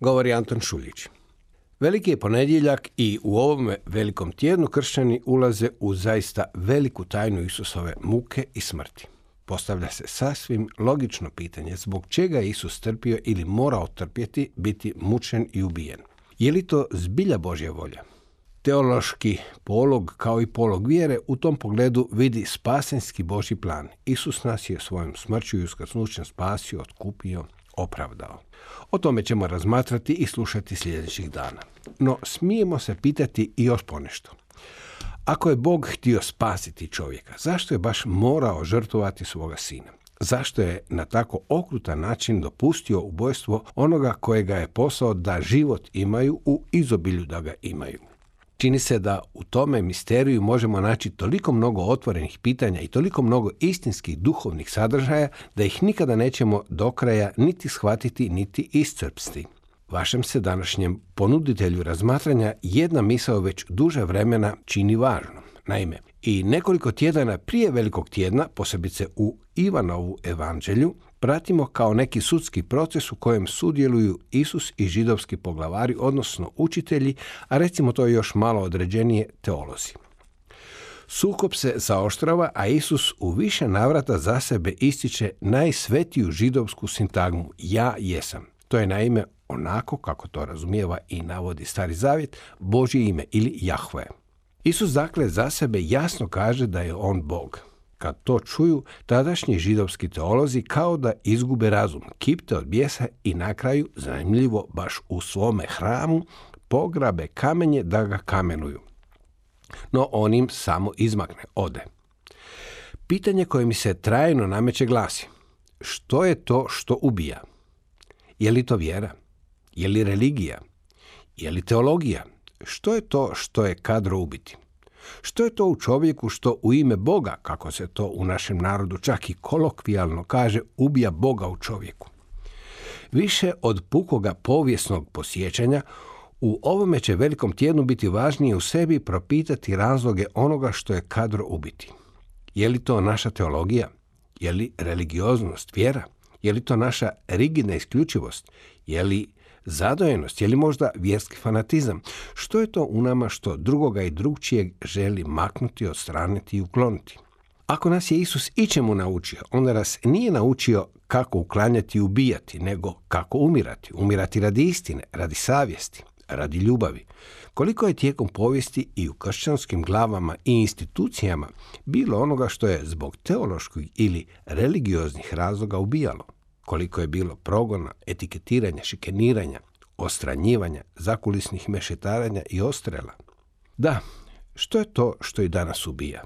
Govori Anton Šuljić. Veliki je ponedjeljak i u ovome velikom tjednu kršćani ulaze u zaista veliku tajnu Isusove muke i smrti. Postavlja se sasvim logično pitanje zbog čega je Isus trpio ili morao trpjeti biti mučen i ubijen. Je li to zbilja Božja volja? Teološki polog kao i polog vjere u tom pogledu vidi spasenski Božji plan. Isus nas je svojom smrću i uskrsnućem spasio, otkupio, opravdao. O tome ćemo razmatrati i slušati sljedećih dana. No, smijemo se pitati i još ponešto. Ako je Bog htio spasiti čovjeka, zašto je baš morao žrtvovati svoga sina? Zašto je na tako okrutan način dopustio ubojstvo onoga kojega je posao da život imaju u izobilju da ga imaju? Čini se da u tome misteriju možemo naći toliko mnogo otvorenih pitanja i toliko mnogo istinskih duhovnih sadržaja da ih nikada nećemo do kraja niti shvatiti niti iscrpsti. Vašem se današnjem ponuditelju razmatranja jedna misao već duže vremena čini važnom. Naime, i nekoliko tjedana prije velikog tjedna, posebice u Ivanovu evanđelju, pratimo kao neki sudski proces u kojem sudjeluju Isus i židovski poglavari, odnosno učitelji, a recimo to još malo određenije teolozi. Sukob se zaoštrava, a Isus u više navrata za sebe ističe najsvetiju židovsku sintagmu ja jesam. To je naime onako kako to razumijeva i navodi Stari Zavjet, Božje ime ili Jahve. Isus dakle za sebe jasno kaže da je on Bog. Kad to čuju, tadašnji židovski teolozi kao da izgube razum, kipte od bijesa i na kraju, zanimljivo, baš u svome hramu, pograbe kamenje da ga kamenuju. No on im samo izmakne, ode. Pitanje koje mi se trajno nameće glasi, što je to što ubija? Je li to vjera? Je li religija? Je li teologija? Što je to što je kadro ubiti? Što je to u čovjeku što u ime Boga, kako se to u našem narodu čak i kolokvijalno kaže, ubija Boga u čovjeku? Više od pukoga povijesnog posjećanja, u ovome će velikom tjednu biti važnije u sebi propitati razloge onoga što je kadro ubiti. Je li to naša teologija? Je li religioznost, vjera? Je li to naša rigidna isključivost? Je li zadojenost, je li možda vjerski fanatizam? Što je to u nama što drugoga i drugčijeg želi maknuti, odstraniti i ukloniti? Ako nas je Isus ičemu naučio, onda nas nije naučio kako uklanjati i ubijati, nego kako umirati. Umirati radi istine, radi savjesti, radi ljubavi. Koliko je tijekom povijesti i u kršćanskim glavama i institucijama bilo onoga što je zbog teoloških ili religioznih razloga ubijalo? Koliko je bilo progona, etiketiranja, šikeniranja, ostranjivanja, zakulisnih mešetaranja i ostrela. Da, što je to što i danas ubija?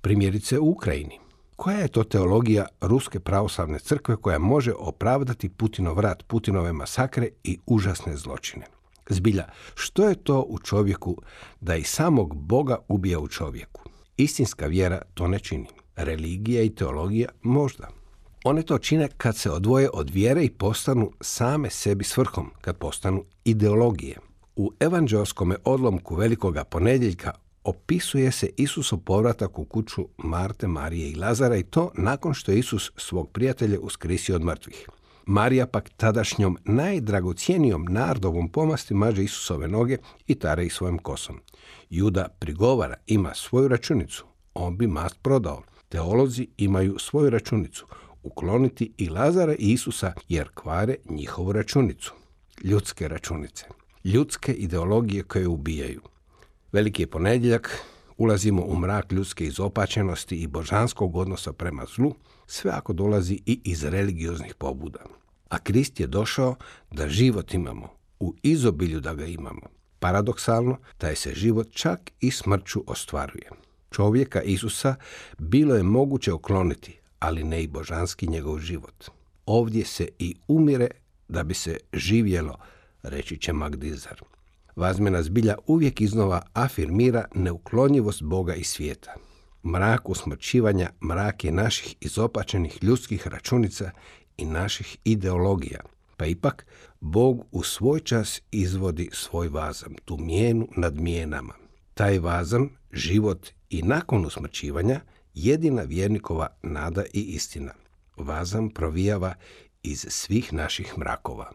Primjerice u Ukrajini. Koja je to teologija Ruske pravoslavne crkve koja može opravdati Putinov rat, Putinove masakre i užasne zločine? Zbilja, što je to u čovjeku da i samog Boga ubija u čovjeku? Istinska vjera to ne čini. Religija i teologija možda. One to čine kad se odvoje od vjere i postanu same sebi svrhom, kad postanu ideologije. U evanđelskome odlomku velikoga ponedjeljka opisuje se Isusov povratak u kuću Marte, Marije i Lazara i to nakon što je Isus svog prijatelja uskrisio od mrtvih. Marija pak tadašnjom najdragocijenijom nardovom pomasti maže Isusove noge i tare ih svojim kosom. Juda prigovara, ima svoju računicu, on bi mast prodao. Teolozi imaju svoju računicu, ukloniti i Lazara i Isusa jer kvare njihovu računicu. Ljudske računice. Ljudske ideologije koje ubijaju. Veliki je ponedjeljak, ulazimo u mrak ljudske izopačenosti i božanskog odnosa prema zlu, sve ako dolazi i iz religioznih pobuda. A Krist je došao da život imamo, u izobilju da ga imamo. Paradoksalno, taj se život čak i smrću ostvaruje. Čovjeka Isusa bilo je moguće ukloniti, ali ne i božanski njegov život. Ovdje se i umire da bi se živjelo, reći će Magdizar. Vazmena zbilja uvijek iznova afirmira neuklonjivost Boga i svijeta. Mrak usmrćivanja mrak je naših izopačenih ljudskih računica i naših ideologija. Pa ipak, Bog u svoj čas izvodi svoj vazam, tu mijenu nad mijenama. Taj vazam, život i nakon usmrćivanja, jedina vjernikova nada i istina. Vazam provijava iz svih naših mrakova.